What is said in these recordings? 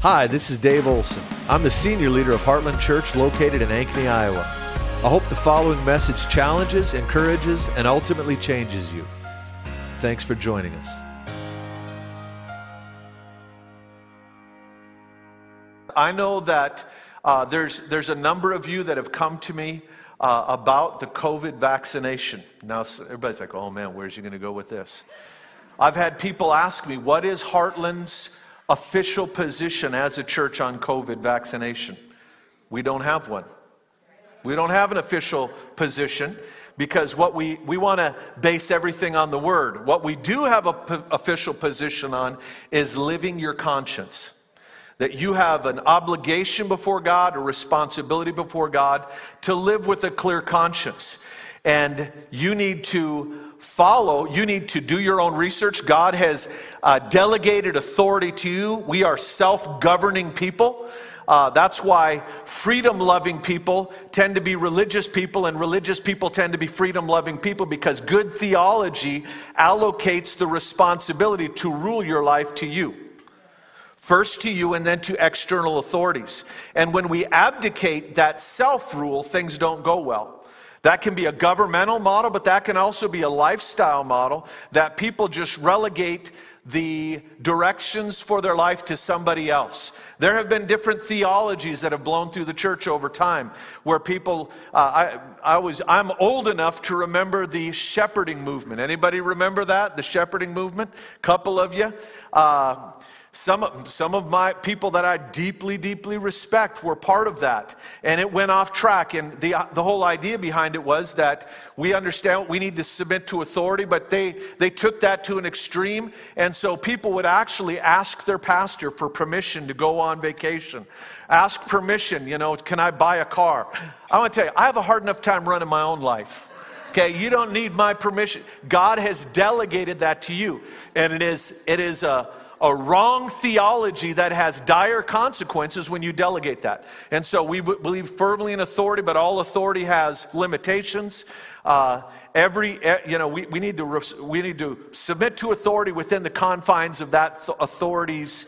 Hi, this is Dave Olson. I'm the senior leader of Heartland Church located in Ankeny, Iowa. I hope the following message challenges, encourages, and ultimately changes you. Thanks for joining us. I know that uh, there's, there's a number of you that have come to me uh, about the COVID vaccination. Now, everybody's like, oh man, where's he going to go with this? I've had people ask me, what is Heartland's official position as a church on COVID vaccination? We don't have one. We don't have an official position because what we, we want to base everything on the word. What we do have an p- official position on is living your conscience that you have an obligation before God, a responsibility before God to live with a clear conscience. And you need to follow, you need to do your own research. God has uh, delegated authority to you. We are self governing people. Uh, that's why freedom loving people tend to be religious people, and religious people tend to be freedom loving people because good theology allocates the responsibility to rule your life to you first to you and then to external authorities. And when we abdicate that self rule, things don't go well. That can be a governmental model, but that can also be a lifestyle model that people just relegate the directions for their life to somebody else. There have been different theologies that have blown through the church over time where people, uh, I, I was, I'm old enough to remember the shepherding movement. Anybody remember that? The shepherding movement? Couple of you. Uh, some, some of my people that I deeply, deeply respect were part of that. And it went off track. And the, the whole idea behind it was that we understand we need to submit to authority, but they, they took that to an extreme. And so people would actually ask their pastor for permission to go on vacation. Ask permission, you know, can I buy a car? I want to tell you, I have a hard enough time running my own life. Okay, you don't need my permission. God has delegated that to you. And it is, it is a, a wrong theology that has dire consequences when you delegate that. And so we believe firmly in authority, but all authority has limitations. Uh, every, you know, we, we, need to, we need to submit to authority within the confines of that authority's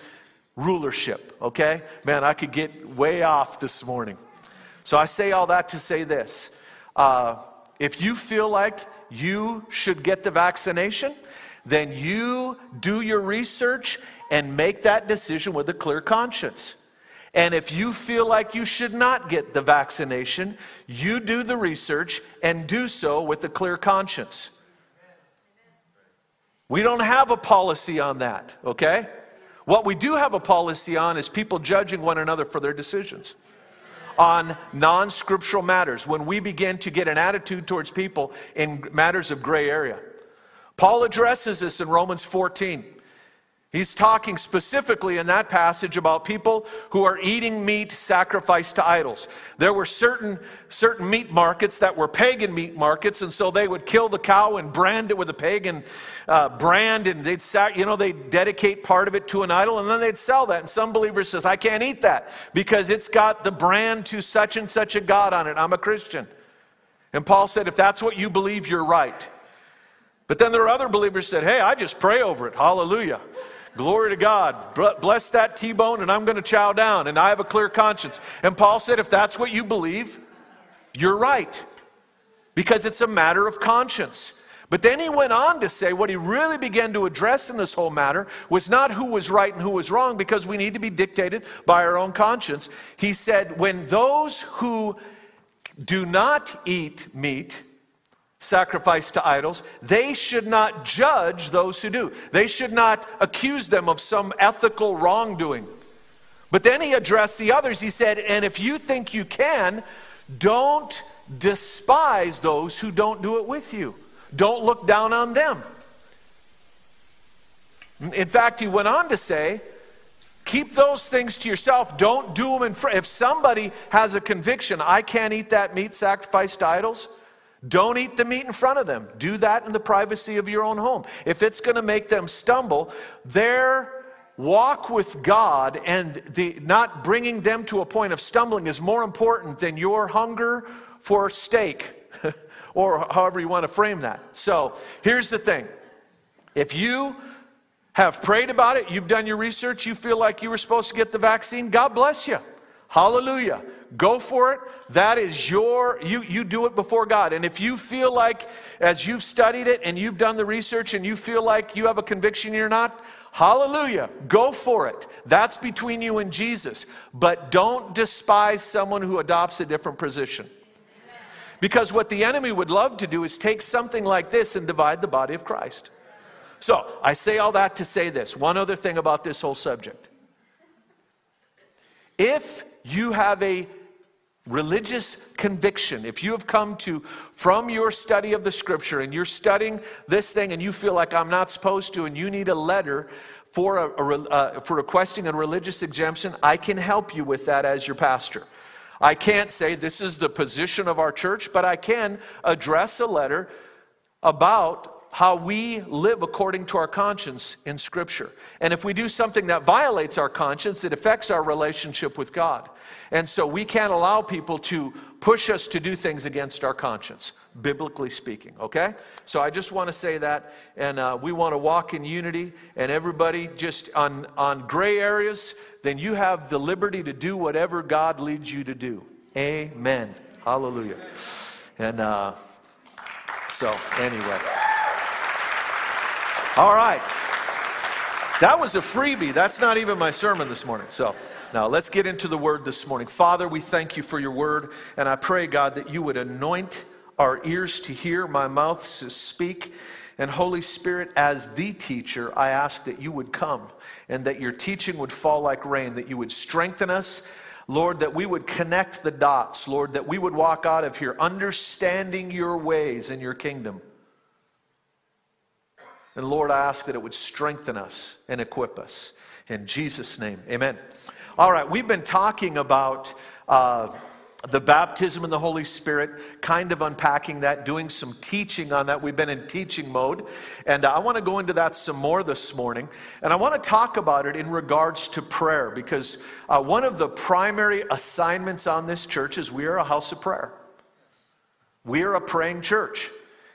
rulership, okay? Man, I could get way off this morning. So I say all that to say this. Uh, if you feel like you should get the vaccination, then you do your research and make that decision with a clear conscience. And if you feel like you should not get the vaccination, you do the research and do so with a clear conscience. We don't have a policy on that, okay? What we do have a policy on is people judging one another for their decisions on non scriptural matters when we begin to get an attitude towards people in matters of gray area. Paul addresses this in Romans 14. He's talking specifically in that passage about people who are eating meat sacrificed to idols. There were certain, certain meat markets that were pagan meat markets, and so they would kill the cow and brand it with a pagan uh, brand, and they'd, you know, they'd dedicate part of it to an idol, and then they'd sell that. And some believers says, I can't eat that because it's got the brand to such and such a God on it. I'm a Christian. And Paul said, if that's what you believe, you're right. But then there are other believers that said, hey, I just pray over it. Hallelujah. Glory to God. Bless that T bone, and I'm going to chow down, and I have a clear conscience. And Paul said, if that's what you believe, you're right, because it's a matter of conscience. But then he went on to say what he really began to address in this whole matter was not who was right and who was wrong, because we need to be dictated by our own conscience. He said, when those who do not eat meat, sacrifice to idols, they should not judge those who do. They should not accuse them of some ethical wrongdoing. But then he addressed the others. He said, And if you think you can, don't despise those who don't do it with you. Don't look down on them. In fact, he went on to say, Keep those things to yourself. Don't do them in front. If somebody has a conviction, I can't eat that meat sacrificed to idols, don't eat the meat in front of them. Do that in the privacy of your own home. If it's going to make them stumble, their walk with God and the not bringing them to a point of stumbling is more important than your hunger for steak or however you want to frame that. So, here's the thing. If you have prayed about it, you've done your research, you feel like you were supposed to get the vaccine, God bless you. Hallelujah. Go for it. That is your, you, you do it before God. And if you feel like, as you've studied it and you've done the research and you feel like you have a conviction you're not, hallelujah. Go for it. That's between you and Jesus. But don't despise someone who adopts a different position. Because what the enemy would love to do is take something like this and divide the body of Christ. So I say all that to say this one other thing about this whole subject. If you have a religious conviction, if you have come to from your study of the scripture and you're studying this thing and you feel like I'm not supposed to and you need a letter for, a, a uh, for requesting a religious exemption, I can help you with that as your pastor. I can't say this is the position of our church, but I can address a letter about how we live according to our conscience in Scripture. And if we do something that violates our conscience, it affects our relationship with God. And so we can't allow people to push us to do things against our conscience, biblically speaking, okay? So I just want to say that. And uh, we want to walk in unity, and everybody just on, on gray areas, then you have the liberty to do whatever God leads you to do. Amen. Hallelujah. And uh, so, anyway. All right. That was a freebie. That's not even my sermon this morning. So now let's get into the word this morning. Father, we thank you for your word. And I pray, God, that you would anoint our ears to hear, my mouth to speak. And Holy Spirit, as the teacher, I ask that you would come and that your teaching would fall like rain, that you would strengthen us. Lord, that we would connect the dots. Lord, that we would walk out of here understanding your ways and your kingdom. And Lord, I ask that it would strengthen us and equip us. In Jesus' name, amen. All right, we've been talking about uh, the baptism in the Holy Spirit, kind of unpacking that, doing some teaching on that. We've been in teaching mode. And I want to go into that some more this morning. And I want to talk about it in regards to prayer, because uh, one of the primary assignments on this church is we are a house of prayer. We are a praying church.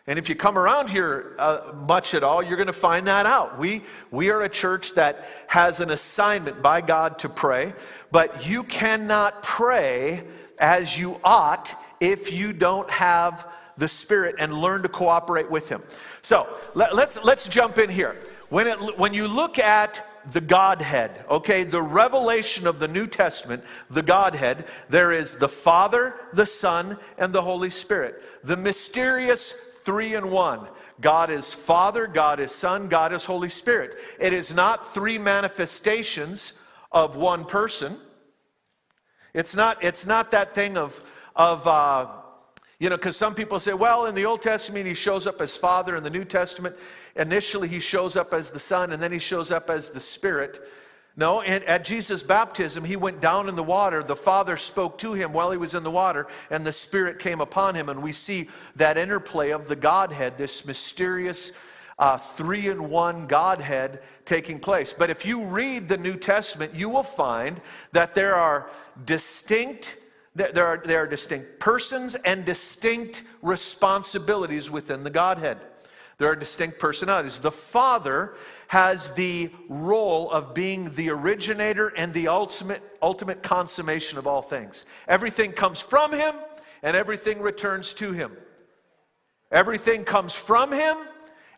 And if you come around here uh, much at all, you're going to find that out. We, we are a church that has an assignment by God to pray, but you cannot pray as you ought if you don't have the Spirit and learn to cooperate with Him. So let, us let's, let's jump in here. When, it, when you look at the Godhead, okay, the revelation of the New Testament, the Godhead, there is the Father, the Son, and the Holy Spirit. The mysterious three in one. God is Father, God is Son, God is Holy Spirit. It is not three manifestations of one person. It's not, it's not that thing of, of uh, you know, because some people say, well, in the Old Testament, he shows up as Father. In the New Testament, initially he shows up as the Son, and then he shows up as the Spirit. No, and at Jesus' baptism, he went down in the water. The Father spoke to him while he was in the water, and the Spirit came upon him. And we see that interplay of the Godhead, this mysterious uh, three in one Godhead taking place. But if you read the New Testament, you will find that there are distinct. There are, there are distinct persons and distinct responsibilities within the Godhead. There are distinct personalities. The Father has the role of being the originator and the ultimate, ultimate consummation of all things. Everything comes from him and everything returns to him. Everything comes from him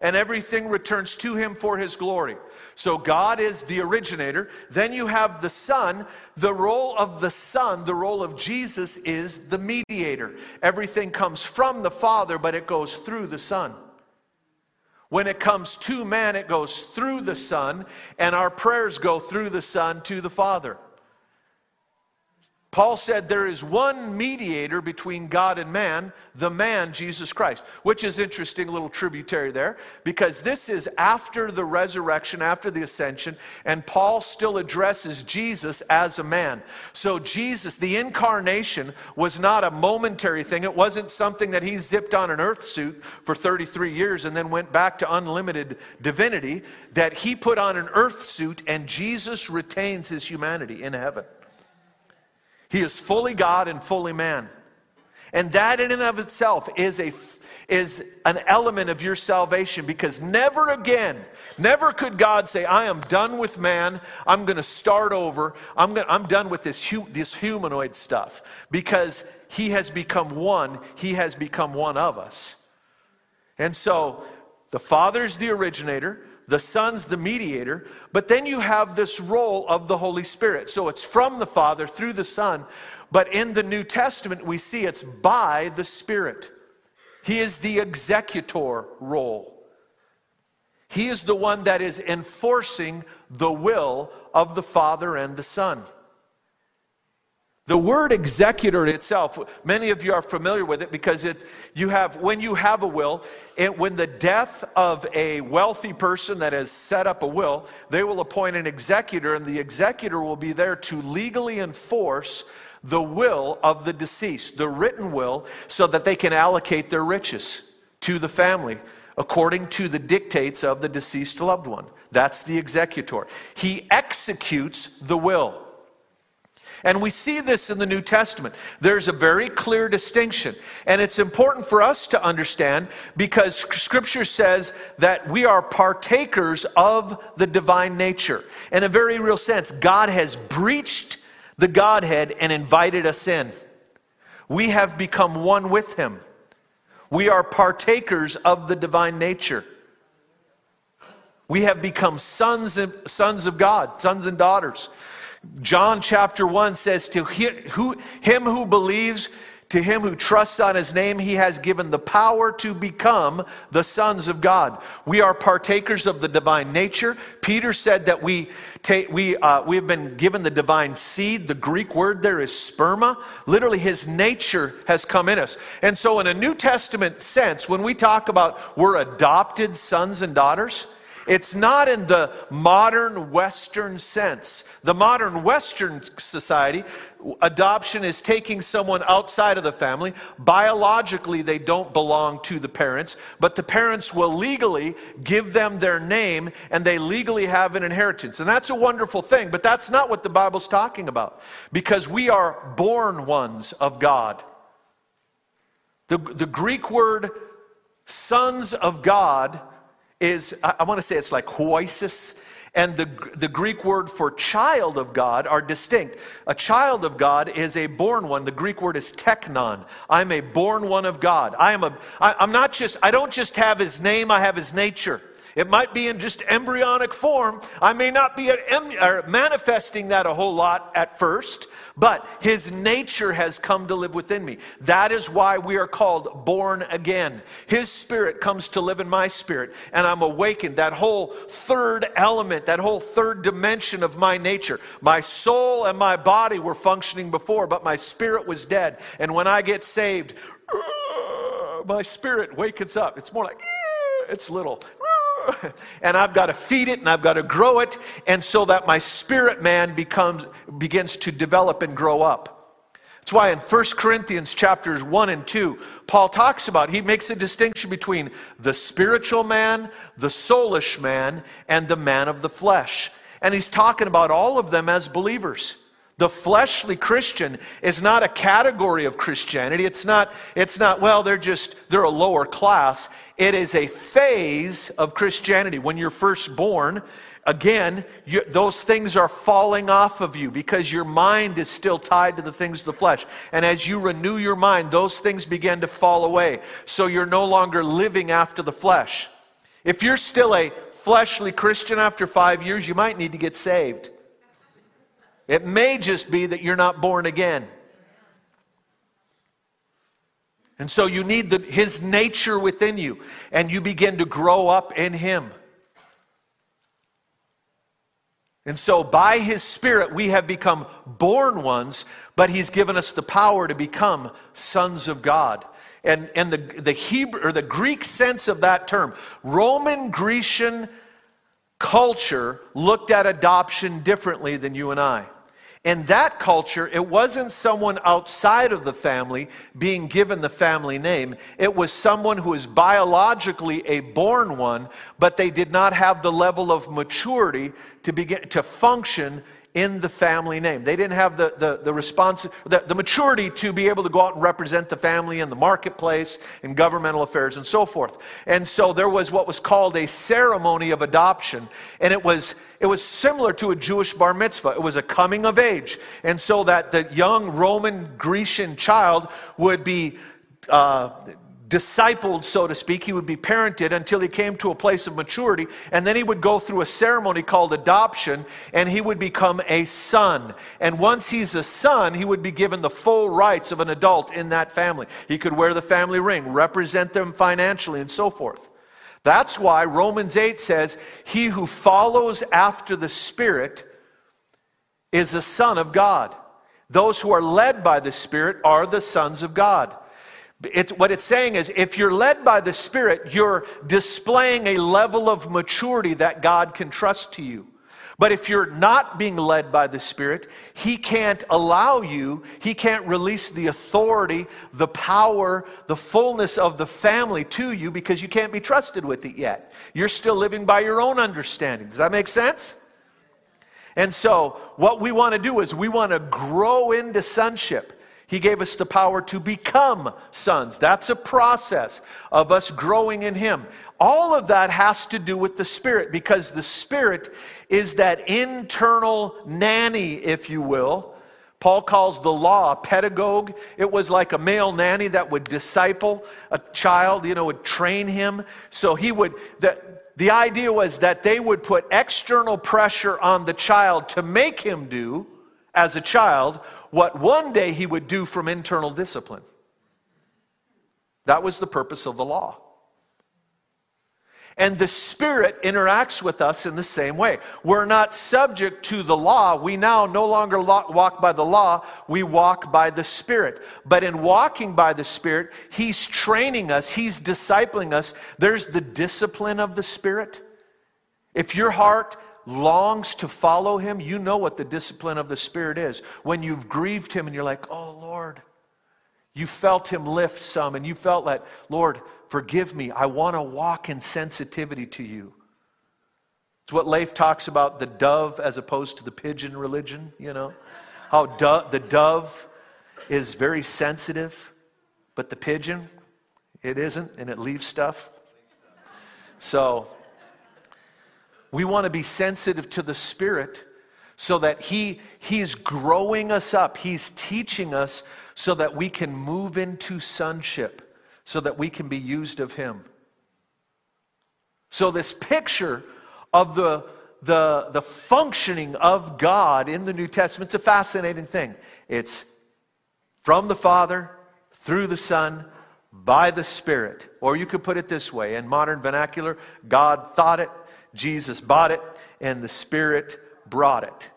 and everything returns to him for his glory. So God is the originator. Then you have the Son. The role of the Son, the role of Jesus, is the mediator. Everything comes from the Father, but it goes through the Son. When it comes to man, it goes through the Son, and our prayers go through the Son to the Father. Paul said there is one mediator between God and man, the man Jesus Christ, which is interesting little tributary there because this is after the resurrection, after the ascension, and Paul still addresses Jesus as a man. So Jesus, the incarnation was not a momentary thing. It wasn't something that he zipped on an earth suit for 33 years and then went back to unlimited divinity, that he put on an earth suit and Jesus retains his humanity in heaven. He is fully God and fully man. And that in and of itself is a, is an element of your salvation because never again, never could God say, I am done with man. I'm going to start over. I'm, gonna, I'm done with this, hu- this humanoid stuff because he has become one. He has become one of us. And so the Father's the originator, the Son's the mediator, but then you have this role of the Holy Spirit. So it's from the Father through the Son, but in the New Testament, we see it's by the Spirit. He is the executor role. He is the one that is enforcing the will of the Father and the Son. The word executor itself, many of you are familiar with it because it, you have, when you have a will, it, when the death of a wealthy person that has set up a will, they will appoint an executor, and the executor will be there to legally enforce the will of the deceased, the written will, so that they can allocate their riches to the family according to the dictates of the deceased loved one. That's the executor. He executes the will. And we see this in the New Testament. There's a very clear distinction. And it's important for us to understand because Scripture says that we are partakers of the divine nature. In a very real sense, God has breached the Godhead and invited us in. We have become one with Him. We are partakers of the divine nature. We have become sons of, sons of God, sons and daughters. John chapter 1 says, To him who believes, to him who trusts on his name, he has given the power to become the sons of God. We are partakers of the divine nature. Peter said that we, take, we, uh, we have been given the divine seed. The Greek word there is sperma. Literally, his nature has come in us. And so, in a New Testament sense, when we talk about we're adopted sons and daughters, it's not in the modern Western sense. The modern Western society, adoption is taking someone outside of the family. Biologically, they don't belong to the parents, but the parents will legally give them their name and they legally have an inheritance. And that's a wonderful thing, but that's not what the Bible's talking about because we are born ones of God. The, the Greek word sons of God is, I, want to say it's like huiosis, and the, the Greek word for child of God are distinct. A child of God is a born one. The Greek word is teknon. I'm a born one of God. I am a, I, I'm not just, I don't just have his name, I have his nature. It might be in just embryonic form. I may not be manifesting that a whole lot at first, but his nature has come to live within me. That is why we are called born again. His spirit comes to live in my spirit, and I'm awakened. That whole third element, that whole third dimension of my nature. My soul and my body were functioning before, but my spirit was dead. And when I get saved, my spirit wakens up. It's more like, eh, it's little and I've got to feed it and I've got to grow it, and so that my spirit man becomes begins to develop and grow up. That's why in 1 Corinthians chapters 1 and 2, Paul talks about, he makes a distinction between the spiritual man, the soulish man, and the man of the flesh. And he's talking about all of them as believers. The fleshly Christian is not a category of Christianity. It's not, it's not, well, they're just, they're a lower class. It is a phase of Christianity. When you're first born, again, you, those things are falling off of you because your mind is still tied to the things of the flesh. And as you renew your mind, those things begin to fall away. So you're no longer living after the flesh. If you're still a fleshly Christian after five years, you might need to get saved. It may just be that you're not born again. And so you need the, his nature within you, and you begin to grow up in him. And so, by his Spirit, we have become born ones, but he's given us the power to become sons of God. And, and the, the Hebrew or the Greek sense of that term, Roman Grecian culture looked at adoption differently than you and I. In that culture, it wasn't someone outside of the family being given the family name. It was someone who was biologically a born one, but they did not have the level of maturity to begin to function in the family name. They didn't have the, the, the response, the, the maturity to be able to go out and represent the family in the marketplace, in governmental affairs, and so forth. And so there was what was called a ceremony of adoption. And it was, it was similar to a Jewish bar mitzvah. It was a coming of age. And so that the young Roman Grecian child would be uh, discipled, so to speak. He would be parented until he came to a place of maturity, and then he would go through a ceremony called adoption, and he would become a son. And once he's a son, he would be given the full rights of an adult in that family. He could wear the family ring, represent them financially, and so forth. That's why Romans 8 says, He who follows after the Spirit is a son of God. Those who are led by the Spirit are the sons of God. It's, what it's saying is if you're led by the Spirit, you're displaying a level of maturity that God can trust to you. But if you're not being led by the Spirit, He can't allow you, He can't release the authority, the power, the fullness of the family to you because you can't be trusted with it yet. You're still living by your own understanding. Does that make sense? And so, what we want to do is we want to grow into sonship. He gave us the power to become sons. That's a process of us growing in Him. All of that has to do with the Spirit because the Spirit is that internal nanny, if you will. Paul calls the law a pedagogue. It was like a male nanny that would disciple a child, you know, would train him. So he would, the, the idea was that they would put external pressure on the child to make him do, as a child, what one day he would do from internal discipline. That was the purpose of the law. And the Spirit interacts with us in the same way. We're not subject to the law. We now no longer walk by the law, we walk by the Spirit. But in walking by the Spirit, He's training us, He's discipling us. There's the discipline of the Spirit. If your heart longs to follow him, you know what the discipline of the Spirit is. When you've grieved him and you're like, oh Lord, you felt him lift some and you felt that, Lord, forgive me. I want to walk in sensitivity to you. It's what Leif talks about the dove as opposed to the pigeon religion, you know? How do- the dove is very sensitive, but the pigeon, it isn't, and it leaves stuff. So, we want to be sensitive to the Spirit so that he, He's growing us up. He's teaching us so that we can move into sonship, so that we can be used of Him. So, this picture of the, the, the functioning of God in the New Testament, it's a fascinating thing. It's from the Father, through the Son, by the Spirit. Or you could put it this way in modern vernacular God thought it, Jesus bought it, and the Spirit brought it.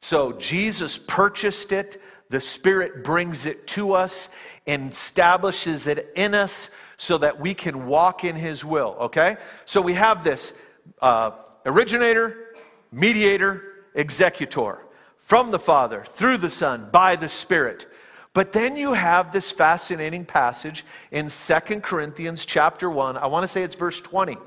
So Jesus purchased it, the Spirit brings it to us and establishes it in us so that we can walk in His will, okay? So we have this uh, originator, mediator, executor from the Father, through the Son, by the Spirit. But then you have this fascinating passage in Second Corinthians chapter 1. I want to say it's verse 20.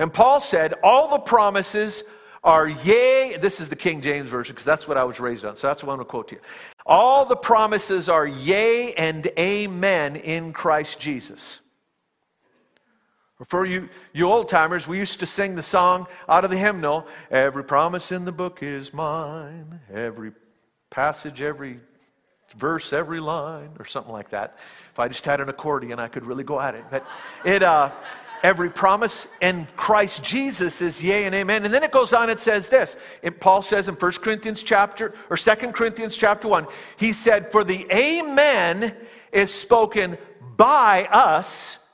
And Paul said, All the promises are yea. This is the King James Version because that's what I was raised on. So that's what I'm going to quote to you. All the promises are yea and amen in Christ Jesus. For you, you old timers, we used to sing the song out of the hymnal Every promise in the book is mine. Every passage, every verse, every line, or something like that. If I just had an accordion, I could really go at it. But it, uh, Every promise in Christ Jesus is yea and amen. And then it goes on, it says this. It, Paul says in 1 Corinthians chapter, or 2 Corinthians chapter 1, he said, For the amen is spoken by us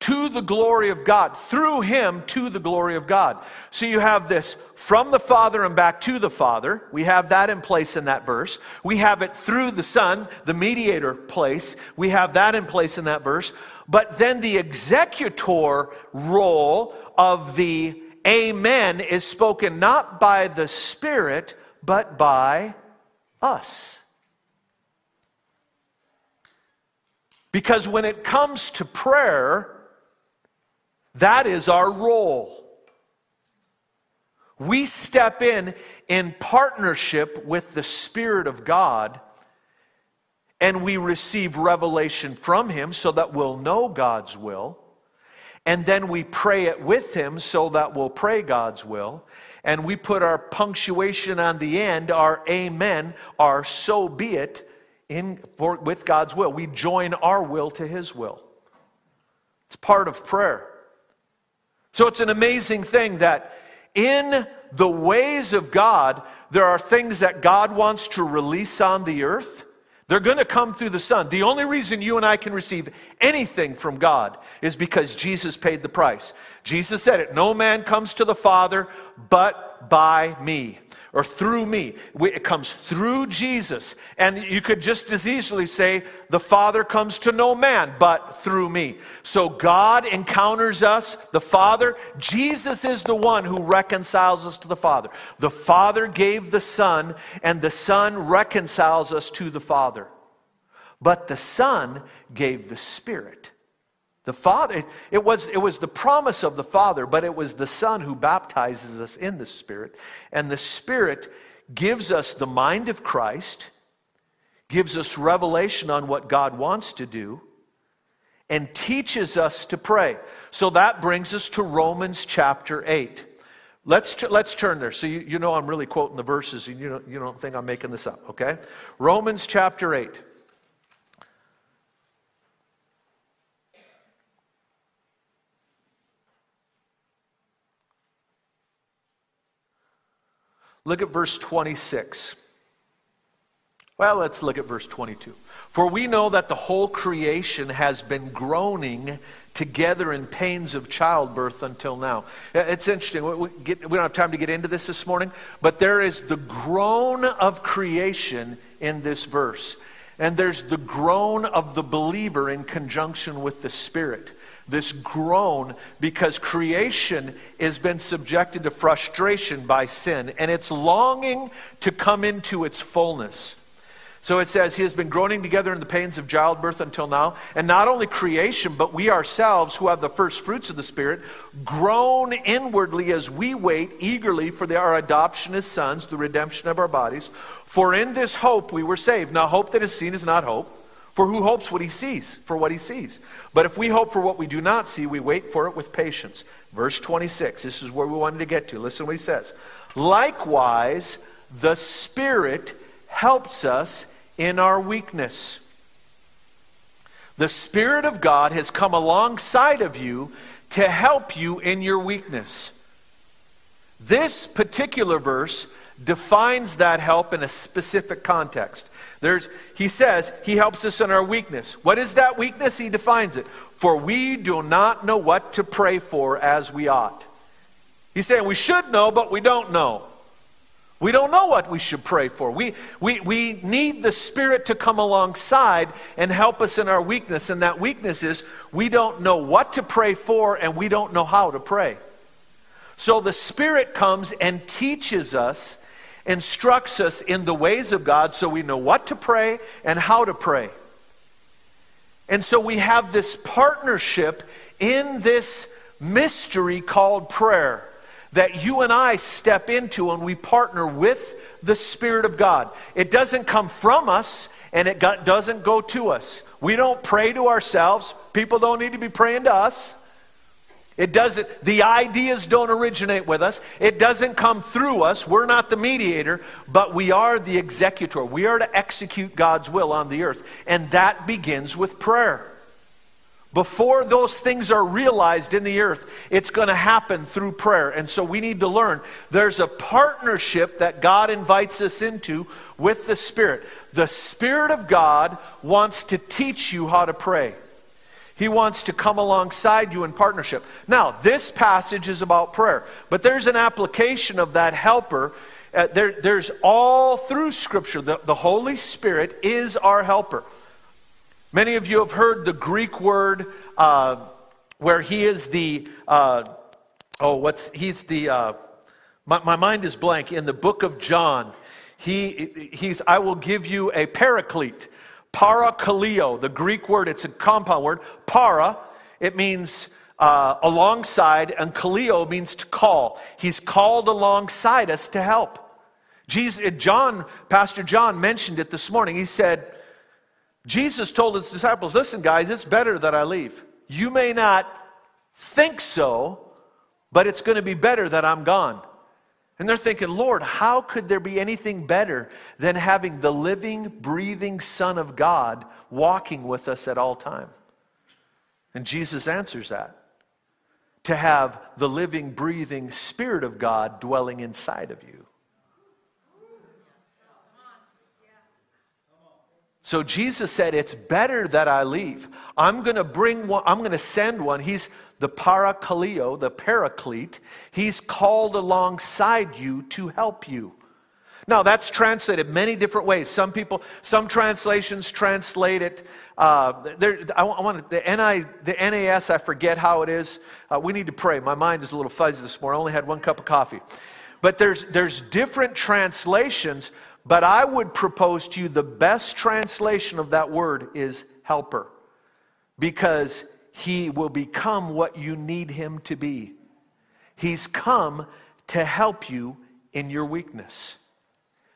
to the glory of God, through him to the glory of God. So you have this from the Father and back to the Father. We have that in place in that verse. We have it through the Son, the mediator place. We have that in place in that verse. But then the executor role of the Amen is spoken not by the Spirit, but by us. Because when it comes to prayer, that is our role. we step in in partnership with the Spirit of God and we receive revelation from Him so that we'll know God's will. And then we pray it with Him so that we'll pray God's will. And we put our punctuation on the end, our amen, our so be it, in, for, with God's will. We join our will to His will. It's part of prayer. So it's an amazing thing that in the ways of God, there are things that God wants to release on the earth. They're going to come through the Son. The only reason you and I can receive anything from God is because Jesus paid the price. Jesus said it No man comes to the Father but by me or through me. It comes through Jesus. And you could just as easily say, the Father comes to no man but through me. So God encounters us, the Father. Jesus is the one who reconciles us to the Father. The Father gave the Son, and the Son reconciles us to the Father. But the Son gave the Spirit. The Father, it was, it was the promise of the Father, but it was the Son who baptizes us in the Spirit. And the Spirit gives us the mind of Christ, gives us revelation on what God wants to do, and teaches us to pray. So that brings us to Romans chapter 8. Let's, let's turn there. So you, you know I'm really quoting the verses, and you don't, you don't think I'm making this up, okay? Romans chapter 8. Look at verse 26. Well, let's look at verse 22. For we know that the whole creation has been groaning together in pains of childbirth until now. It's interesting. We, get, we, don't have time to get into this this morning, but there is the groan of creation in this verse. And there's the groan of the believer in conjunction with the Spirit this groan because creation has been subjected to frustration by sin and it's longing to come into its fullness. So it says, He has been groaning together in the pains of childbirth until now. And not only creation, but we ourselves, who have the first fruits of the Spirit, groan inwardly as we wait eagerly for the, our adoption as sons, the redemption of our bodies. For in this hope we were saved. Now, hope that is seen is not hope. For who hopes what he sees, for what he sees? But if we hope for what we do not see, we wait for it with patience. Verse 26, this is where we wanted to get to. Listen to what he says. Likewise, the Spirit helps us in our weakness. The Spirit of God has come alongside of you to help you in your weakness. This particular verse defines that help in a specific context. There's, he says he helps us in our weakness. What is that weakness? He defines it. For we do not know what to pray for as we ought. He's saying we should know, but we don't know. We don't know what we should pray for. We, we, we need the Spirit to come alongside and help us in our weakness. And that weakness is we don't know what to pray for and we don't know how to pray. So the Spirit comes and teaches us instructs us in the ways of God so we know what to pray and how to pray. And so we have this partnership in this mystery called prayer that you and I step into and we partner with the Spirit of God. It doesn't come from us and it doesn't go to us. We don't pray to ourselves. People don't need to be praying to us. It doesn't, the ideas don't originate with us. It doesn't come through us. We're not the mediator, but we are the executor. We are to execute God's will on the earth. And that begins with prayer. Before those things are realized in the earth, it's going to happen through prayer. And so we need to learn there's a partnership that God invites us into with the Spirit. The Spirit of God wants to teach you how to pray. He wants to come alongside you in partnership. Now, this passage is about prayer, but there's an application of that helper. Uh, there, there's all through Scripture, the, the Holy Spirit is our helper. Many of you have heard the Greek word uh, where he is the, uh, oh, what's, he's the, uh, my, my mind is blank. In the book of John, he, he's, I will give you a paraclete. Parakaleo, the Greek word, it's a compound word. Para, it means uh, alongside, and kaleo means to call. He's called alongside us to help. Jesus, John, Pastor John mentioned it this morning. He said, Jesus told his disciples, Listen, guys, it's better that I leave. You may not think so, but it's going to be better that I'm gone. And they're thinking, Lord, how could there be anything better than having the living, breathing Son of God walking with us at all time? And Jesus answers that to have the living, breathing Spirit of God dwelling inside of you. So Jesus said, It's better that I leave. I'm going to bring one, I'm going to send one. He's the parakaleo, the paraclete. He's called alongside you to help you. Now, that's translated many different ways. Some people, some translations translate it. Uh, I, I want the, NI, the NAS, I forget how it is. Uh, we need to pray. My mind is a little fuzzy this morning. I only had one cup of coffee. But there's, there's different translations but I would propose to you the best translation of that word is helper, because he will become what you need him to be. He's come to help you in your weakness.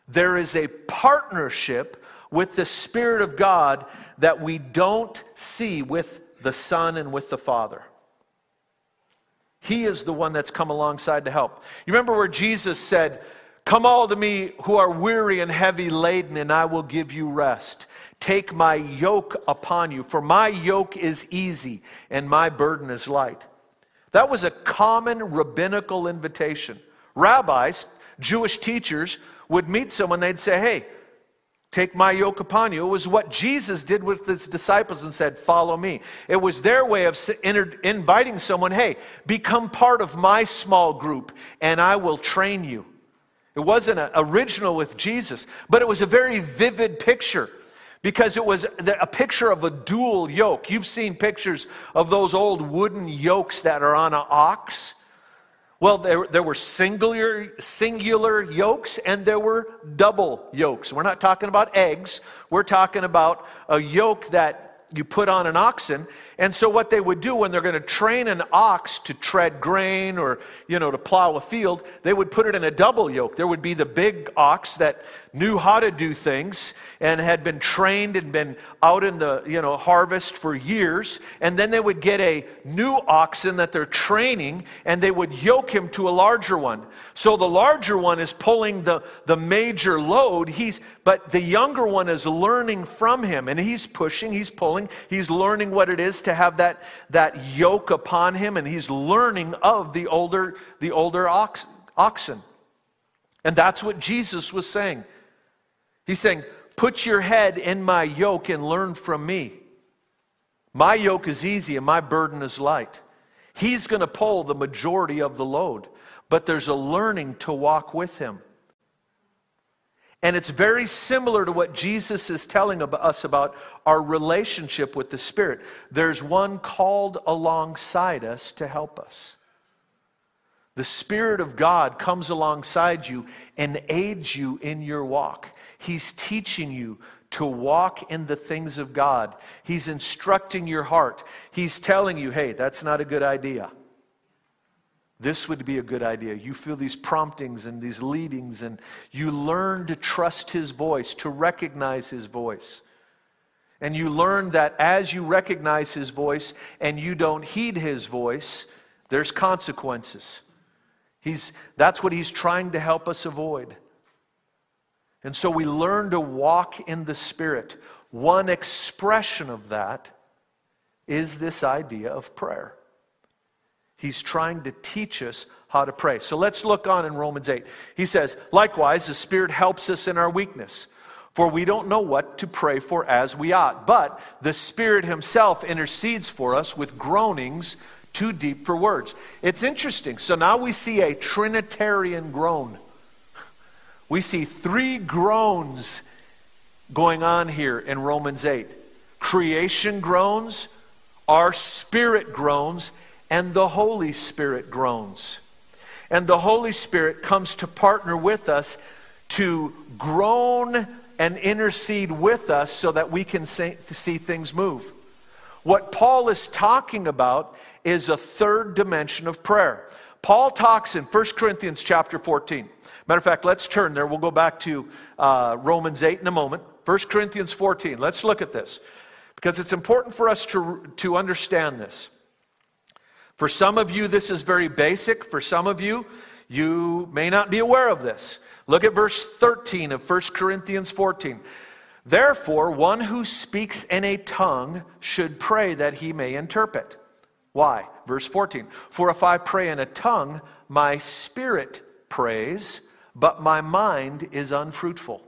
There is a partnership with the Spirit of God that we don't see with the Son and with the Father. He is the one that's come alongside to help. You remember where Jesus said, Come all to me who are weary and heavy laden, and I will give you rest. Take my yoke upon you, for my yoke is easy and my burden is light. That was a common rabbinical invitation. Rabbis, Jewish teachers, would meet someone, they'd say, Hey, take my yoke upon you. It was what Jesus did with his disciples and said, Follow me. It was their way of inviting someone, Hey, become part of my small group, and I will train you. It wasn't original with Jesus, but it was a very vivid picture because it was a picture of a dual yoke. You've seen pictures of those old wooden yokes that are on an ox. Well, there, there were singular, singular yokes and there were double yokes. We're not talking about eggs, we're talking about a yoke that you put on an oxen. And so what they would do when they're going to train an ox to tread grain or, you know, to plow a field, they would put it in a double yoke. There would be the big ox that knew how to do things and had been trained and been out in the, you know, harvest for years. And then they would get a new oxen that they're training and they would yoke him to a larger one. So the larger one is pulling the, the major load. He's, but the younger one is learning from him and he's pushing, he's pulling, he's learning what it is to have that, that yoke upon him and he's learning of the older, the older ox, oxen. And that's what Jesus was saying. He's saying, Put your head in my yoke and learn from me. My yoke is easy and my burden is light. He's going to pull the majority of the load, but there's a learning to walk with him. And it's very similar to what Jesus is telling us about our relationship with the Spirit. There's one called alongside us to help us. The Spirit of God comes alongside you and aids you in your walk. He's teaching you to walk in the things of God. He's instructing your heart. He's telling you, hey, that's not a good idea. This would be a good idea. You feel these promptings and these leadings, and you learn to trust His voice, to recognize His voice. And you learn that as you recognize His voice and you don't heed His voice, there's consequences. He's, that's what He's trying to help us avoid. And so we learn to walk in the Spirit. One expression of that is this idea of prayer. He's trying to teach us how to pray. So let's look on in Romans 8. He says, Likewise, the Spirit helps us in our weakness, for we don't know what to pray for as we ought. But the Spirit Himself intercedes for us with groanings too deep for words. It's interesting. So now we see a Trinitarian groan. We see three groans going on here in Romans 8 creation groans, our spirit groans, and the Holy Spirit groans. And the Holy Spirit comes to partner with us to groan and intercede with us so that we can see things move. What Paul is talking about is a third dimension of prayer. Paul talks in 1 Corinthians chapter 14. Matter of fact, let's turn there. We'll go back to uh, Romans 8 in a moment. 1 Corinthians 14. Let's look at this because it's important for us to, to understand this. For some of you, this is very basic. For some of you, you may not be aware of this. Look at verse 13 of 1 Corinthians 14. Therefore, one who speaks in a tongue should pray that he may interpret. Why? Verse 14. For if I pray in a tongue, my spirit prays, but my mind is unfruitful.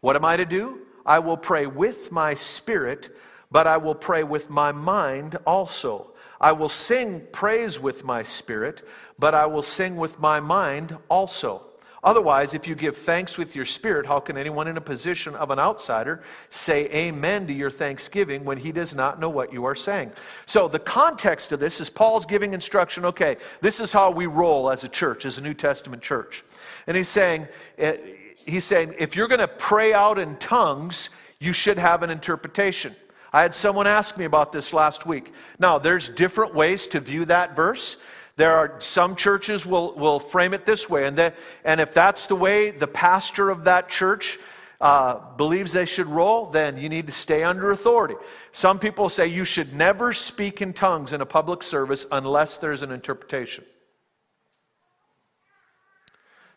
What am I to do? I will pray with my spirit, but I will pray with my mind also. I will sing praise with my spirit, but I will sing with my mind also. Otherwise, if you give thanks with your spirit, how can anyone in a position of an outsider say amen to your thanksgiving when he does not know what you are saying? So, the context of this is Paul's giving instruction okay, this is how we roll as a church, as a New Testament church. And he's saying, eh, he's saying if you're going to pray out in tongues, you should have an interpretation. I had someone ask me about this last week. Now, there's different ways to view that verse. There are some churches will, will frame it this way, and, that, and if that's the way the pastor of that church uh, believes they should roll, then you need to stay under authority. Some people say you should never speak in tongues in a public service unless there's an interpretation.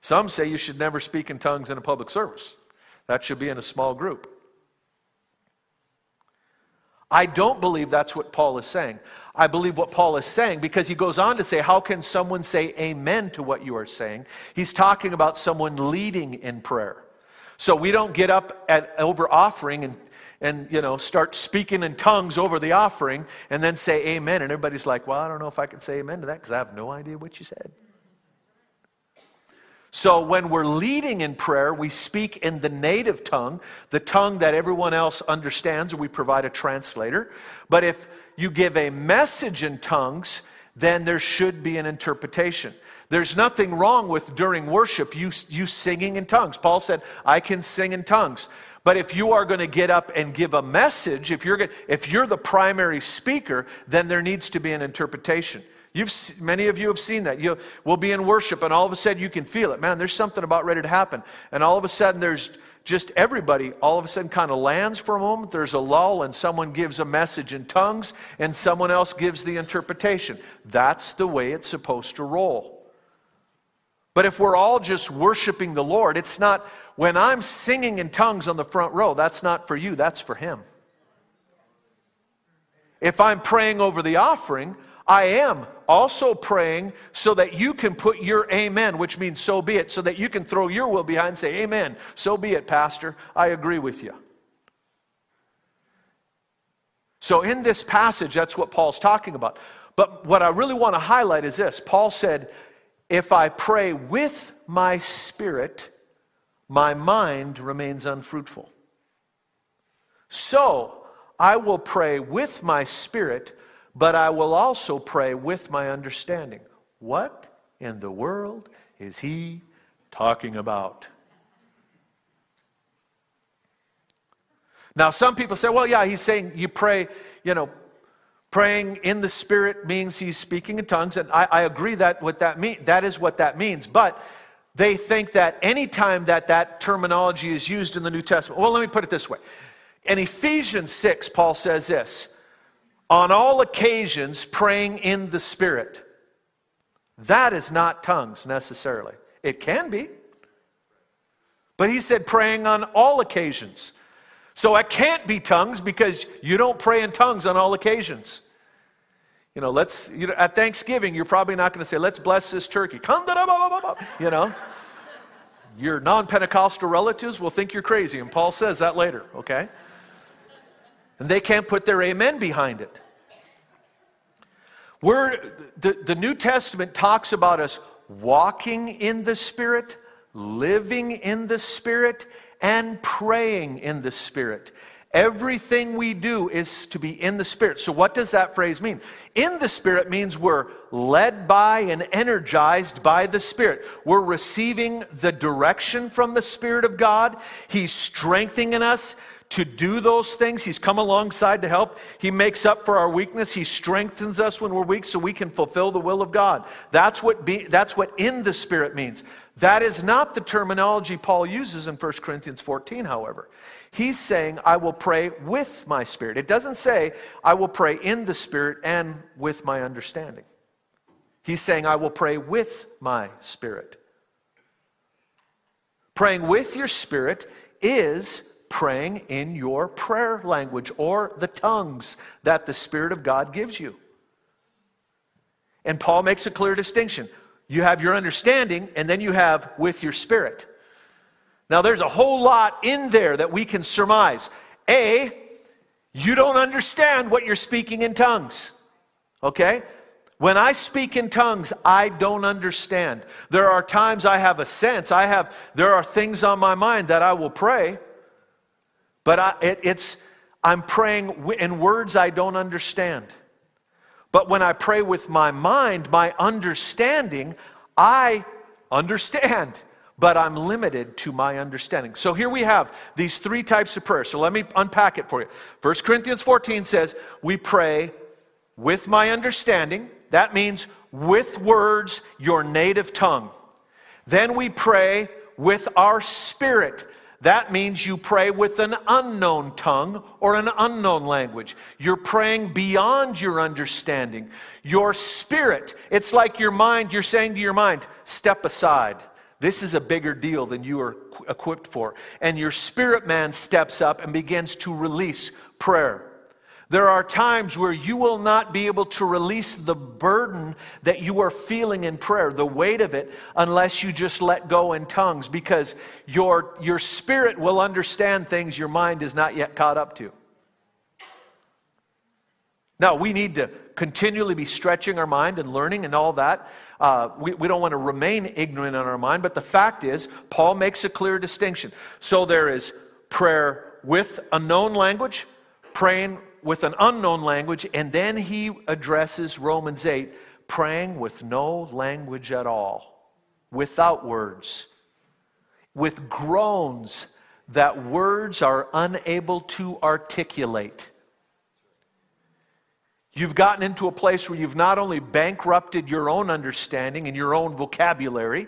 Some say you should never speak in tongues in a public service. That should be in a small group. I don't believe that's what Paul is saying. I believe what Paul is saying because he goes on to say, How can someone say amen to what you are saying? He's talking about someone leading in prayer. So we don't get up at over offering and and you know start speaking in tongues over the offering and then say amen and everybody's like well i don't know if i can say amen to that because i have no idea what you said so when we're leading in prayer, we speak in the native tongue, the tongue that everyone else understands, we provide a translator. But if you give a message in tongues, then there should be an interpretation. There's nothing wrong with during worship you, you singing in tongues. Paul said, I can sing in tongues. But if you are going to get up and give a message, if you're, if you're the primary speaker, then there needs to be an interpretation. You've, many of you have seen that. You will be in worship, and all of a sudden you can feel it. Man, there's something about ready to happen. And all of a sudden, there's just everybody all of a sudden kind of lands for a moment. There's a lull, and someone gives a message in tongues, and someone else gives the interpretation. That's the way it's supposed to roll. But if we're all just worshiping the Lord, it's not when I'm singing in tongues on the front row, that's not for you, that's for Him. If I'm praying over the offering, I am also praying so that you can put your amen, which means so be it, so that you can throw your will behind and say, Amen, so be it, Pastor. I agree with you. So, in this passage, that's what Paul's talking about. But what I really want to highlight is this Paul said, If I pray with my spirit, my mind remains unfruitful. So, I will pray with my spirit but I will also pray with my understanding. What in the world is he talking about? Now, some people say, well, yeah, he's saying you pray, you know, praying in the Spirit means he's speaking in tongues. And I, I agree that what that mean, that is what that means. But they think that anytime that that terminology is used in the New Testament, well, let me put it this way. In Ephesians 6, Paul says this on all occasions praying in the Spirit. That is not tongues necessarily. It can be. But he said praying on all occasions. So it can't be tongues because you don't pray in tongues on all occasions. You know, let's, you know, at Thanksgiving, you're probably not going to say, let's bless this turkey. You know, your non Pentecostal relatives will think you're crazy, and Paul says that later, okay? And they can't put their amen behind it. We're, the, the New Testament talks about us walking in the Spirit, living in the Spirit, and praying in the Spirit. Everything we do is to be in the Spirit. So, what does that phrase mean? In the Spirit means we're led by and energized by the Spirit. We're receiving the direction from the Spirit of God. He's strengthening us to do those things. He's come alongside to help. He makes up for our weakness. He strengthens us when we're weak so we can fulfill the will of God. That's what, be, that's what in the Spirit means. That is not the terminology Paul uses in 1 Corinthians 14, however. He's saying, I will pray with my Spirit. It doesn't say, I will pray in the Spirit and with my understanding. He's saying, I will pray with my Spirit. Praying with your Spirit is praying in your prayer language or the tongues that the Spirit of God gives you. And Paul makes a clear distinction. You have your understanding, and then you have with your spirit. Now, there's a whole lot in there that we can surmise. A, you don't understand what you're speaking in tongues. Okay? When I speak in tongues, I don't understand. There are times I have a sense. I have there are things on my mind that I will pray, but I, it, it's, I'm praying in words I don't understand. But when I pray with my mind, my understanding, I understand, but I'm limited to my understanding. So here we have these three types of prayer. So let me unpack it for you. 1 Corinthians 14 says, We pray with my understanding. That means with words, your native tongue. Then we pray with our spirit. That means you pray with an unknown tongue or an unknown language. You're praying beyond your understanding. Your spirit, it's like your mind, you're saying to your mind, step aside. This is a bigger deal than you are equipped for. And your spirit man steps up and begins to release prayer. There are times where you will not be able to release the burden that you are feeling in prayer, the weight of it, unless you just let go in tongues, because your, your spirit will understand things your mind is not yet caught up to. Now, we need to continually be stretching our mind and learning and all that. Uh, we, we don't want to remain ignorant in our mind, but the fact is, Paul makes a clear distinction. So there is prayer with a known language, praying with an unknown language, and then he addresses Romans 8, praying with no language at all, without words, with groans that words are unable to articulate. You've gotten into a place where you've not only bankrupted your own understanding and your own vocabulary,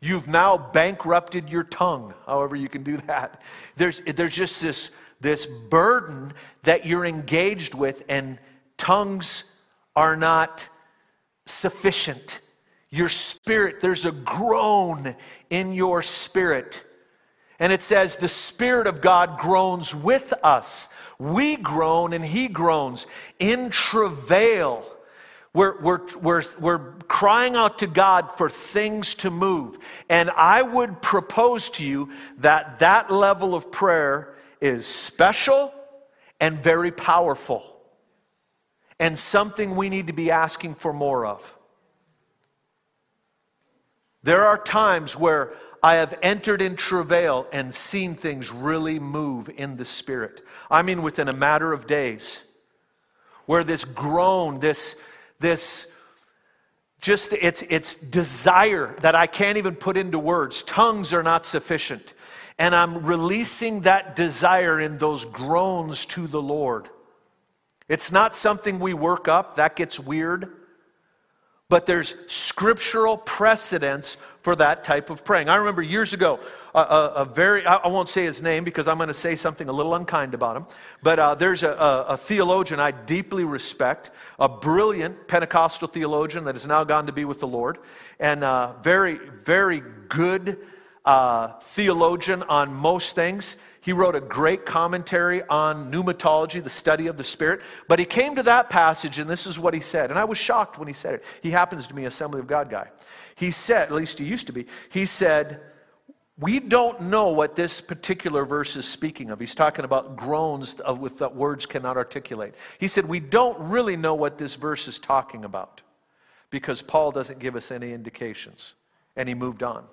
you've now bankrupted your tongue, however you can do that. There's, there's just this this burden that you're engaged with, and tongues are not sufficient. Your spirit, there's a groan in your spirit. And it says, the Spirit of God groans with us. We groan and He groans in travail. We're, we're, we're, we're crying out to God for things to move. And I would propose to you that that level of prayer is special and very powerful, and something we need to be asking for more of. There are times where I have entered in travail and seen things really move in the Spirit. I mean, within a matter of days, where this groan, this, this, just its, its desire that I can't even put into words, tongues are not sufficient and I'm releasing that desire in those groans to the Lord. It's not something we work up, that gets weird. But there's scriptural precedence for that type of praying. I remember years ago, a, a, a very, I, won't say his name because I'm going to say something a little unkind about him, but uh, there's a, a, theologian I deeply respect, a brilliant Pentecostal theologian that has now gone to be with the Lord, and uh, very, very good uh, theologian on most things. He wrote a great commentary on pneumatology, the study of the Spirit. But he came to that passage, and this is what he said. And I was shocked when he said it. He happens to be an Assembly of God guy. He said, at least he used to be, he said, We don't know what this particular verse is speaking of. He's talking about groans with that words cannot articulate. He said, We don't really know what this verse is talking about because Paul doesn't give us any indications. And he moved on.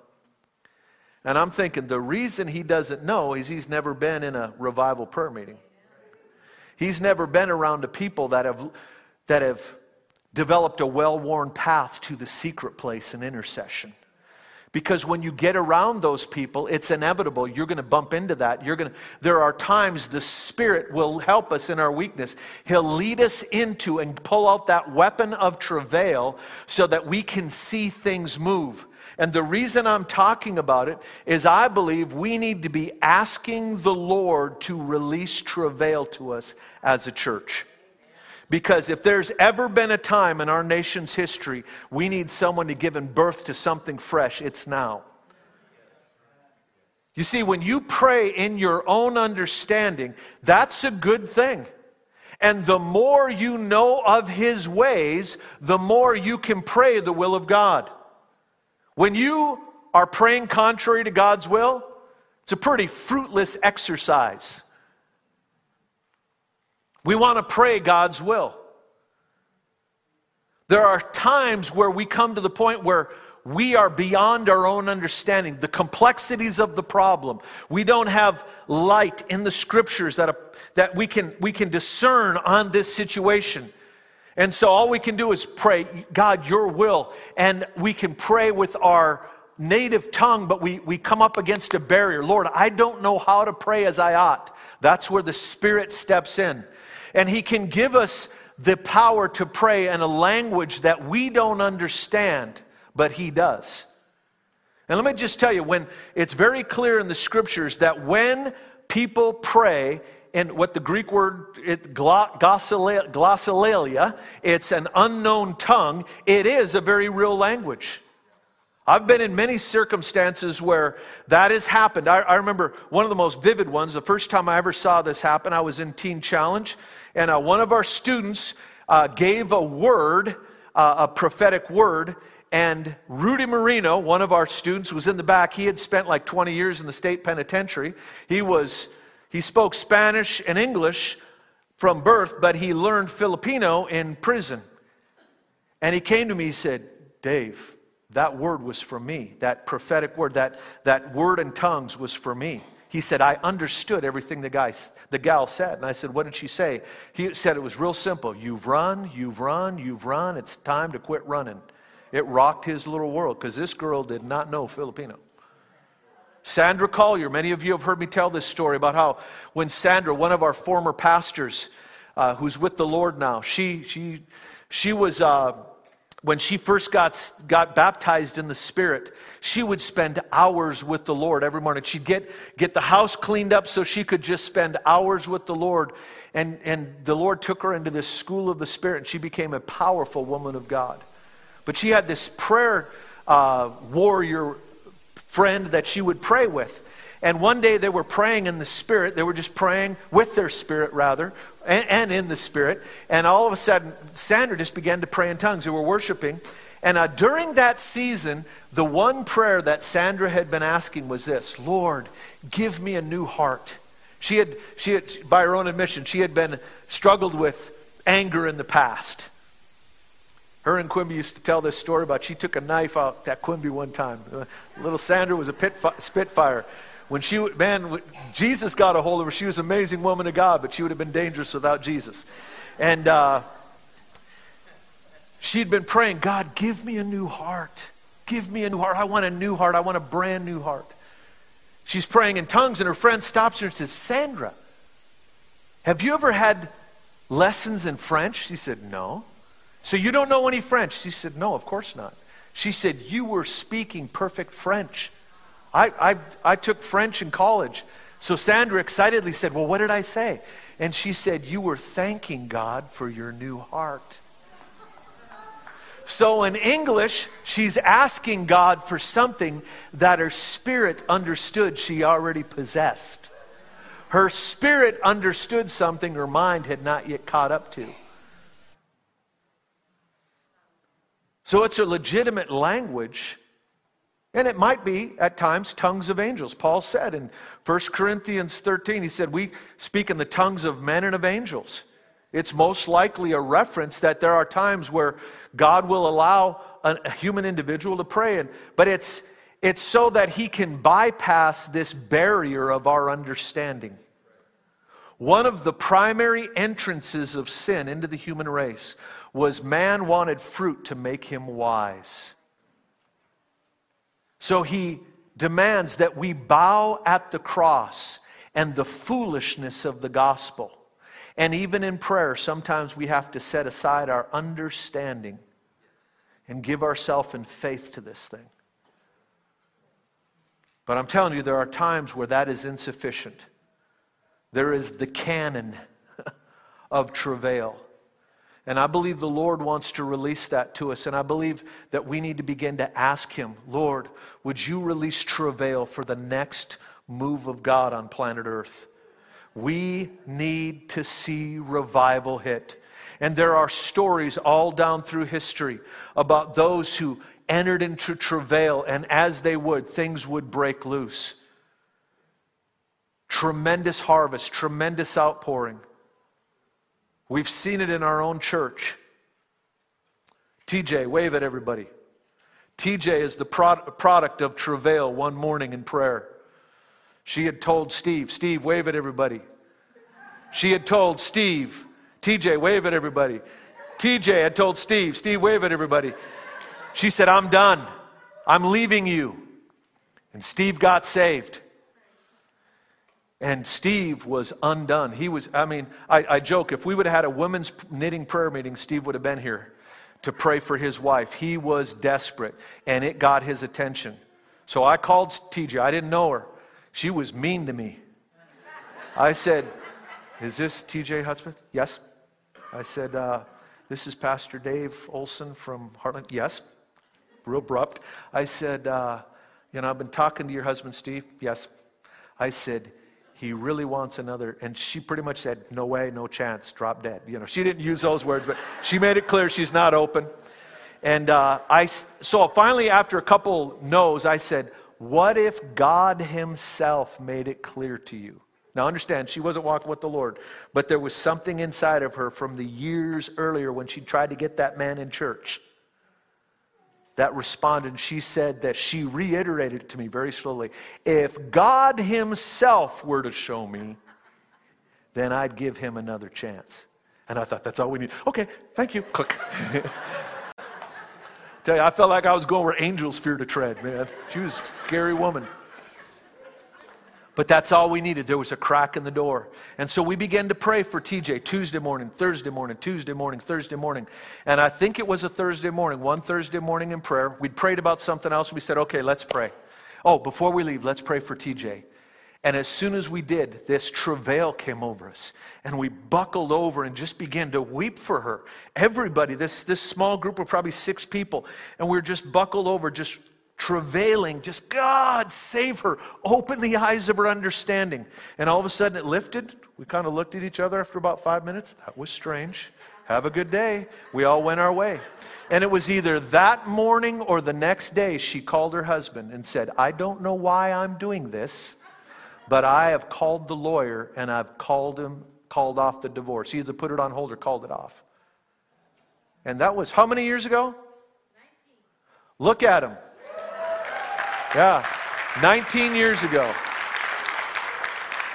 And I'm thinking the reason he doesn't know is he's never been in a revival prayer meeting. He's never been around a people that have, that have developed a well worn path to the secret place in intercession. Because when you get around those people, it's inevitable. You're going to bump into that. You're going to, there are times the Spirit will help us in our weakness. He'll lead us into and pull out that weapon of travail so that we can see things move. And the reason I'm talking about it is I believe we need to be asking the Lord to release travail to us as a church. Because if there's ever been a time in our nation's history we need someone to give birth to something fresh, it's now. You see, when you pray in your own understanding, that's a good thing. And the more you know of His ways, the more you can pray the will of God. When you are praying contrary to God's will, it's a pretty fruitless exercise. We want to pray God's will. There are times where we come to the point where we are beyond our own understanding, the complexities of the problem. We don't have light in the scriptures that, that we, can, we can discern on this situation. And so all we can do is pray, God, your will. And we can pray with our native tongue, but we, we come up against a barrier. Lord, I don't know how to pray as I ought. That's where the Spirit steps in. And He can give us the power to pray in a language that we don't understand, but He does. And let me just tell you, when it's very clear in the scriptures that when people pray, in what the Greek word it, glossolalia, it's an unknown tongue, it is a very real language. I've been in many circumstances where that has happened. I, I, remember one of the most vivid ones. The first time I ever saw this happen, I was in Teen Challenge, and uh, one of our students uh, gave a word, uh, a prophetic word, and Rudy Marino, one of our students, was in the back. He had spent like 20 years in the state penitentiary. He was he spoke Spanish and English from birth, but he learned Filipino in prison. And he came to me, he said, Dave, that word was for me. That prophetic word, that, that word in tongues was for me. He said, I understood everything the, guy, the gal said. And I said, What did she say? He said it was real simple. You've run, you've run, you've run. It's time to quit running. It rocked his little world because this girl did not know Filipino. Sandra Collier, many of you have heard me tell this story about how when Sandra, one of our former pastors, uh, who's with the Lord now, she, she, she was. Uh, when she first got, got baptized in the Spirit, she would spend hours with the Lord every morning. She'd get, get the house cleaned up so she could just spend hours with the Lord. And, and the Lord took her into this school of the Spirit, and she became a powerful woman of God. But she had this prayer uh, warrior friend that she would pray with. And one day they were praying in the Spirit. They were just praying with their spirit, rather, and, and in the Spirit. And all of a sudden, Sandra just began to pray in tongues. They were worshiping. And uh, during that season, the one prayer that Sandra had been asking was this Lord, give me a new heart. She had, she had, by her own admission, she had been struggled with anger in the past. Her and Quimby used to tell this story about she took a knife out at Quimby one time. Uh, little Sandra was a pit fi- spitfire. When she, man, Jesus got a hold of her. She was an amazing woman of God, but she would have been dangerous without Jesus. And uh, she'd been praying, God, give me a new heart. Give me a new heart. I want a new heart. I want a brand new heart. She's praying in tongues, and her friend stops her and says, Sandra, have you ever had lessons in French? She said, No. So you don't know any French? She said, No, of course not. She said, You were speaking perfect French. I, I, I took French in college. So Sandra excitedly said, Well, what did I say? And she said, You were thanking God for your new heart. So in English, she's asking God for something that her spirit understood she already possessed. Her spirit understood something her mind had not yet caught up to. So it's a legitimate language and it might be, at times, tongues of angels. Paul said in 1 Corinthians 13, he said, We speak in the tongues of men and of angels. It's most likely a reference that there are times where God will allow a, human individual to pray. And, but it's, it's so that he can bypass this barrier of our understanding. One of the primary entrances of sin into the human race was man wanted fruit to make him wise. So he demands that we bow at the cross and the foolishness of the gospel. And even in prayer, sometimes we have to set aside our understanding and give ourselves in faith to this thing. But I'm telling you, there are times where that is insufficient. There is the cannon of travail. And I believe the Lord wants to release that to us. And I believe that we need to begin to ask Him, Lord, would you release travail for the next move of God on planet Earth? We need to see revival hit. And there are stories all down through history about those who entered into travail, and as they would, things would break loose. Tremendous harvest, tremendous outpouring. We've seen it in our own church. TJ, wave at everybody. TJ is the product of travail one morning in prayer. She had told Steve, Steve, wave at everybody. She had told Steve, TJ, wave at everybody. TJ had told Steve, Steve, wave at everybody. She said, I'm done. I'm leaving you. And Steve got saved. And Steve was undone. He was, I mean, I, I, joke, if we would have had a women's knitting prayer meeting, Steve would have been here to pray for his wife. He was desperate, and it got his attention. So I called TJ. I didn't know her. She was mean to me. I said, Is this TJ Hudspeth? Yes. I said, uh, This is Pastor Dave Olson from Heartland. Yes. Real abrupt. I said, uh, You know, I've been talking to your husband, Steve. Yes. I said, he really wants another. And she pretty much said, no way, no chance, drop dead. You know, she didn't use those words, but she made it clear she's not open. And uh, I, so finally, after a couple no's, I said, what if God himself made it clear to you? Now, understand, she wasn't walking with the Lord, but there was something inside of her from the years earlier when she tried to get that man in church that responded. She said that she reiterated to me very slowly if God Himself were to show me, then I'd give Him another chance. And I thought, that's all we need. Okay, thank you. Click. Tell you, I felt like I was going where angels fear to tread, man. She was a scary woman. But that's all we needed. There was a crack in the door. And so we began to pray for TJ Tuesday morning, Thursday morning, Tuesday morning, Thursday morning. And I think it was a Thursday morning, one Thursday morning in prayer. We'd prayed about something else. We said, okay, let's pray. Oh, before we leave, let's pray for TJ. And as soon as we did, this travail came over us. And we buckled over and just began to weep for her. Everybody, this, this small group of probably six people, and we we're just buckled over, just travailing, just God, save her, open the eyes of her understanding. And all of a sudden it lifted. We kind of looked at each other after about five minutes. That was strange. Have a good day. We all went our way. And it was either that morning or the next day she called her husband and said, I don't know why I'm doing this, but I have called the lawyer and I've called him, called off the divorce. He either put it on hold or called it off. And that was how many years ago? 19. Look at him. Yeah, 19 years ago.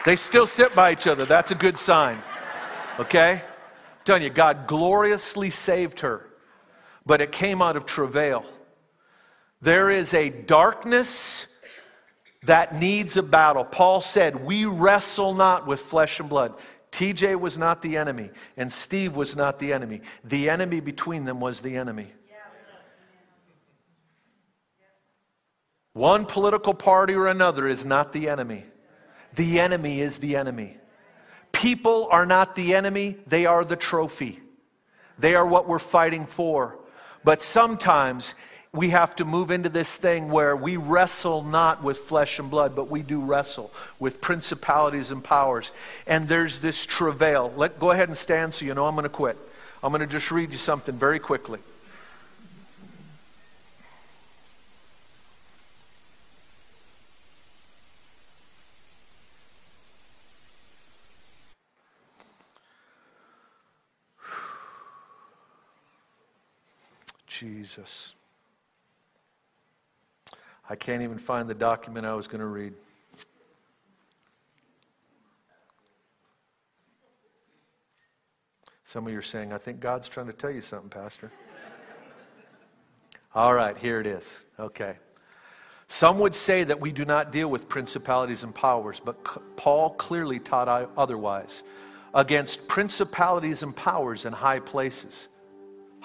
They still sit by each other. That's a good sign. Okay? I'm telling you, God gloriously saved her, but it came out of travail. There is a darkness that needs a battle. Paul said, We wrestle not with flesh and blood. TJ was not the enemy, and Steve was not the enemy. The enemy between them was the enemy. One political party or another is not the enemy. The enemy is the enemy. People are not the enemy, they are the trophy. They are what we're fighting for. But sometimes we have to move into this thing where we wrestle not with flesh and blood, but we do wrestle with principalities and powers. And there's this travail. Let, go ahead and stand so you know I'm going to quit. I'm going to just read you something very quickly. Jesus. I can't even find the document I was going to read. Some of you are saying, I think God's trying to tell you something, Pastor. All right, here it is. Okay. Some would say that we do not deal with principalities and powers, but Paul clearly taught otherwise against principalities and powers in high places.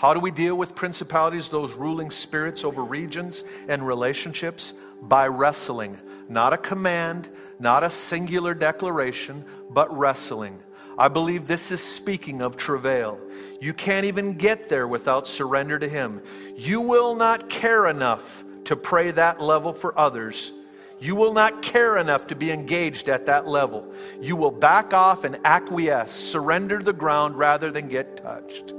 How do we deal with principalities, those ruling spirits over regions and relationships? By wrestling. Not a command, not a singular declaration, but wrestling. I believe this is speaking of travail. You can't even get there without surrender to Him. You will not care enough to pray that level for others. You will not care enough to be engaged at that level. You will back off and acquiesce, surrender the ground rather than get touched.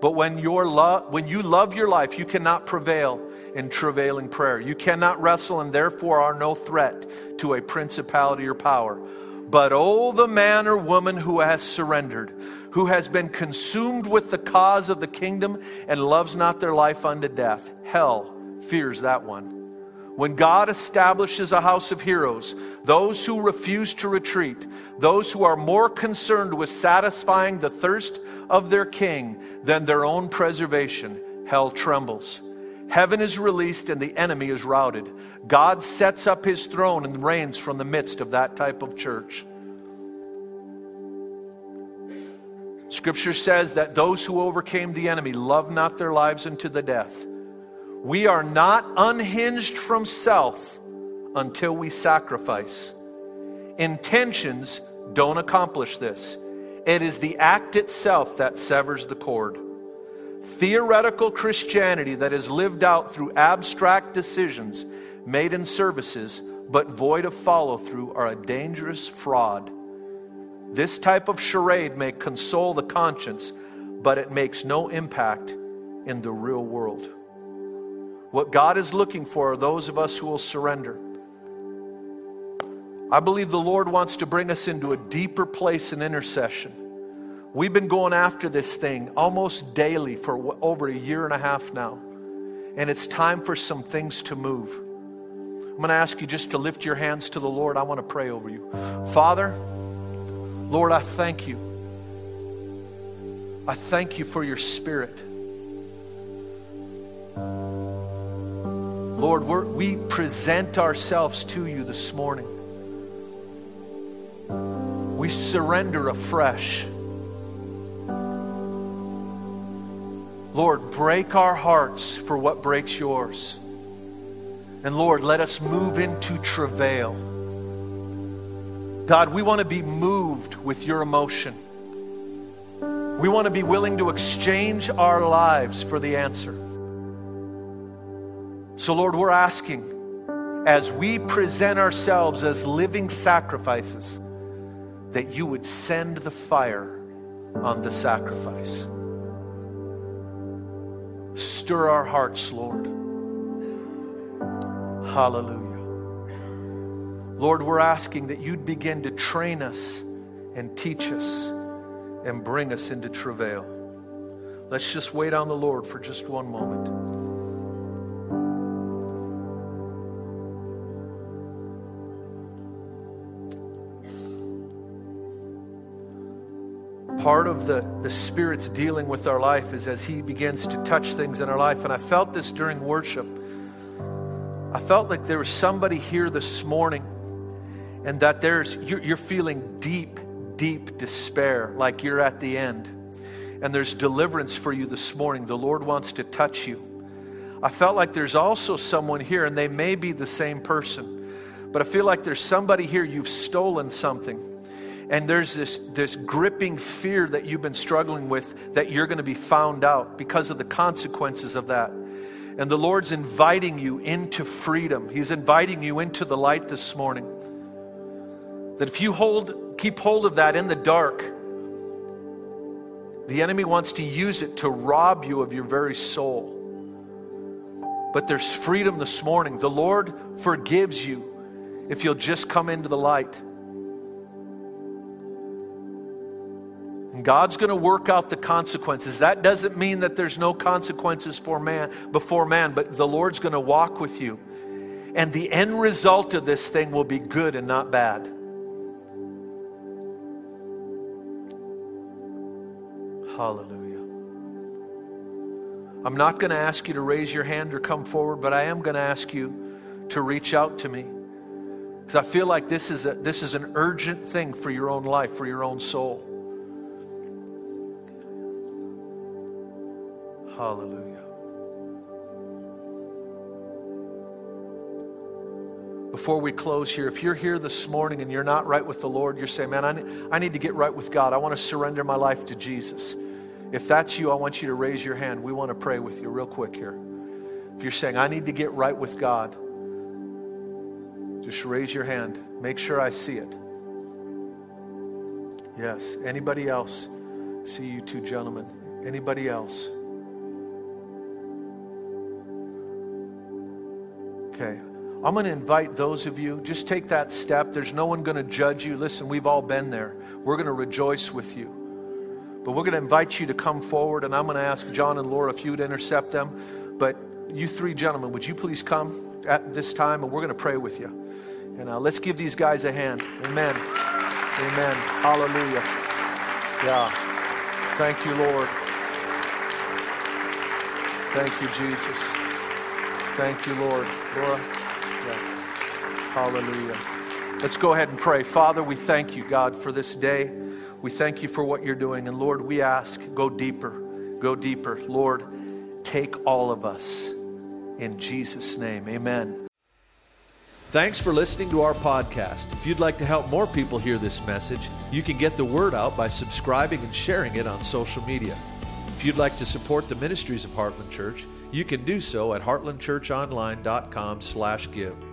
But when, your when you love your life, you cannot prevail in travailing prayer. You cannot wrestle and therefore are no threat to a principality or power. But oh, the man or woman who has surrendered, who has been consumed with the cause of the kingdom and loves not their life unto death. Hell fears that one. When God establishes a house of heroes, those who refuse to retreat, those who are more concerned with satisfying the thirst of their king than their own preservation, hell trembles. Heaven is released and the enemy is routed. God sets up his throne and reigns from the midst of that type of church. Scripture says that those who overcame the enemy love not their lives unto the death. We are not unhinged from self until we sacrifice. Intentions don't accomplish this. It is the act itself that severs the cord. Theoretical Christianity that is lived out through abstract decisions made in services but void of follow through are a dangerous fraud. This type of charade may console the conscience, but it makes no impact in the real world. What God is looking for are those of us who will surrender. I believe the Lord wants to bring us into a deeper place in intercession. We've been going after this thing almost daily for over a year and a half now. And it's time for some things to move. I'm going to ask you just to lift your hands to the Lord. I want to pray over you. Father, Lord, I thank you. I thank you for your spirit. Lord, we present ourselves to you this morning. We surrender afresh. Lord, break our hearts for what breaks yours. And Lord, let us move into travail. God, we want to be moved with your emotion. We want to be willing to exchange our lives for the answer. So, Lord, we're asking as we present ourselves as living sacrifices that you would send the fire on the sacrifice. Stir our hearts, Lord. Hallelujah. Lord, we're asking that you'd begin to train us and teach us and bring us into travail. Let's just wait on the Lord for just one moment. Part of the, the Spirit's dealing with our life is as He begins to touch things in our life. And I felt this during worship. I felt like there was somebody here this morning and that there's you're, you're feeling deep, deep despair, like you're at the end. And there's deliverance for you this morning. The Lord wants to touch you. I felt like there's also someone here, and they may be the same person, but I feel like there's somebody here, you've stolen something and there's this, this gripping fear that you've been struggling with that you're going to be found out because of the consequences of that. And the Lord's inviting you into freedom. He's inviting you into the light this morning. That if you hold, keep hold of that in the dark, the enemy wants to use it to rob you of your very soul. But there's freedom this morning. The Lord forgives you if you'll just come into the light. And God's going to work out the consequences. That doesn't mean that there's no consequences for man before man, but the Lord's going to walk with you. And the end result of this thing will be good and not bad. Hallelujah. I'm not going to ask you to raise your hand or come forward, but I am going to ask you to reach out to me. Because I feel like this is, a, this is an urgent thing for your own life, for your own soul. Hallelujah. Before we close here, if you're here this morning and you're not right with the Lord, you're saying, Man, I need, I need to get right with God. I want to surrender my life to Jesus. If that's you, I want you to raise your hand. We want to pray with you real quick here. If you're saying, I need to get right with God, just raise your hand. Make sure I see it. Yes. Anybody else? See you two gentlemen. Anybody else? Okay. I'm going to invite those of you, just take that step. There's no one going to judge you. Listen, we've all been there. We're going to rejoice with you. But we're going to invite you to come forward, and I'm going to ask John and Laura if you would intercept them. But you three gentlemen, would you please come at this time, and we're going to pray with you. And uh, let's give these guys a hand. Amen. Amen. Hallelujah. Yeah. Thank you, Lord. Thank you, Jesus. Thank you, Lord. Laura. Hallelujah. Let's go ahead and pray. Father, we thank you, God, for this day. We thank you for what you're doing. And Lord, we ask, go deeper, go deeper. Lord, take all of us. In Jesus' name, amen. Thanks for listening to our podcast. If you'd like to help more people hear this message, you can get the word out by subscribing and sharing it on social media. If you'd like to support the ministries of Heartland Church, you can do so at heartlandchurchonline.com/give.